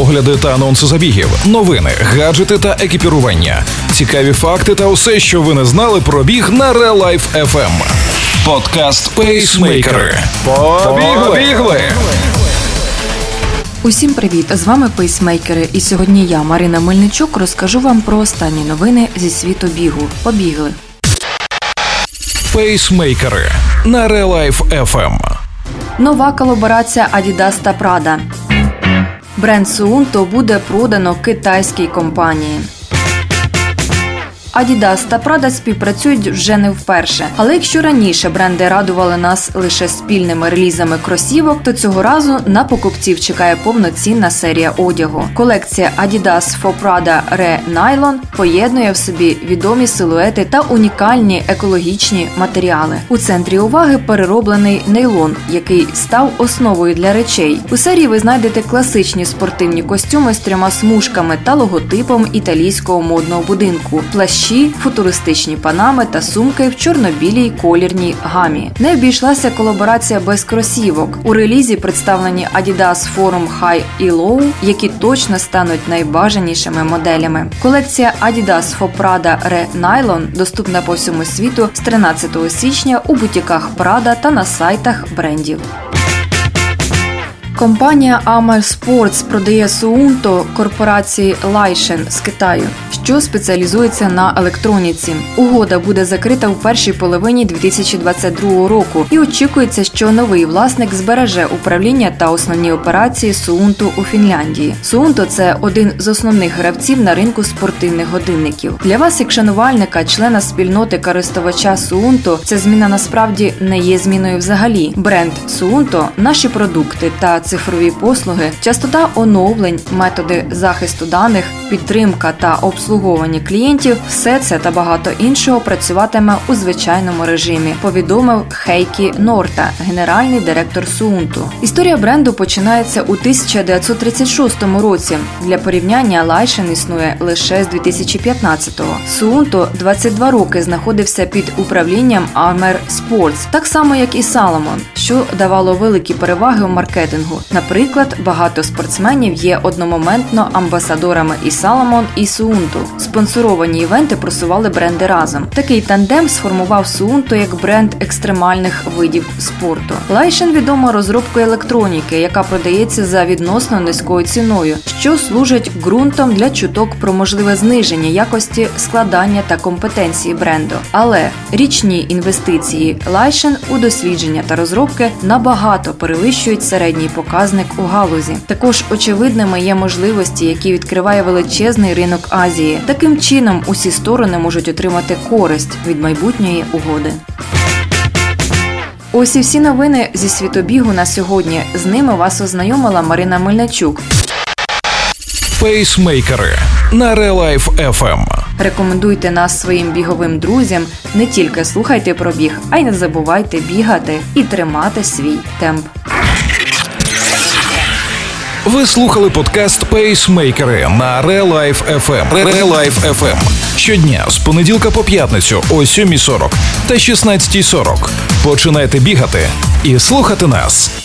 огляди та анонси забігів, новини, гаджети та екіпірування, цікаві факти та усе, що ви не знали про біг на Real Life FM. Подкаст Пейсмейкери. Побігли! Усім привіт! З вами пейсмейкери. І сьогодні я, Марина Мельничук, розкажу вам про останні новини зі світу бігу. Побігли! Пейсмейкери на Real Life FM. Нова колаборація Adidas та Prada. Бренд Суунто буде продано китайській компанії. Adidas та Prada співпрацюють вже не вперше. Але якщо раніше бренди радували нас лише спільними релізами кросівок, то цього разу на покупців чекає повноцінна серія одягу. Колекція Adidas for Prada Re Nylon поєднує в собі відомі силуети та унікальні екологічні матеріали. У центрі уваги перероблений нейлон, який став основою для речей. У серії ви знайдете класичні спортивні костюми з трьома смужками та логотипом італійського модного будинку. Плащі плащі, футуристичні панами та сумки в чорно-білій колірній гамі. Не обійшлася колаборація без кросівок. У релізі представлені Adidas Forum High і Low, які точно стануть найбажанішими моделями. Колекція Adidas for Prada Re Nylon доступна по всьому світу з 13 січня у бутіках Prada та на сайтах брендів. Компанія Amer Sports продає Suunto корпорації Лайшен з Китаю, що спеціалізується на електроніці. Угода буде закрита у першій половині 2022 року, і очікується, що новий власник збереже управління та основні операції Suunto у Фінляндії. Suunto – це один з основних гравців на ринку спортивних годинників. Для вас, як шанувальника, члена спільноти користувача Suunto, ця зміна насправді не є зміною взагалі. Бренд Suunto – наші продукти та цифрові послуги, частота оновлень, методи захисту даних, підтримка та обслуговування клієнтів все це та багато іншого працюватиме у звичайному режимі. Повідомив Хейккі Норта, генеральний директор Suunto. Історія бренду починається у 1936 році. Для порівняння Liesheng існує лише з 2015-го. Suunto 22 роки знаходився під управлінням Amer Sports, так само як і Salomon, що давало великі переваги у маркетингу. Наприклад, багато спортсменів є одномоментно амбасадорами і Salomon і Suunto. Спонсоровані івенти просували бренди разом. Такий тандем сформував Suunto як бренд екстремальних видів спорту. Liesheng відома розробкою електроніки, яка продається за відносно низькою ціною, що служить ґрунтом для чуток про можливе зниження якості складання та компетенції бренду. Але річні інвестиції Лайшен у дослідження та розробки набагато перевищують середній показник у галузі. Також очевидними є можливості, які відкриває величезний ринок Азії. Таким чином усі сторони можуть отримати користь від майбутньої угоди. Ось і всі новини зі світобігу на сьогодні. З ними вас ознайомила Марина Мельничук. Пейсмейкери на Relife FM. Рекомендуйте нас своїм біговим друзям. Не тільки слухайте про біг, а й не забувайте бігати і тримати свій темп. Ви слухали подкаст Пейсмейкери на Relife FM. Relife FM. Щодня з понеділка по п'ятницю о 7.40 та 16.40. Починайте бігати і слухати нас.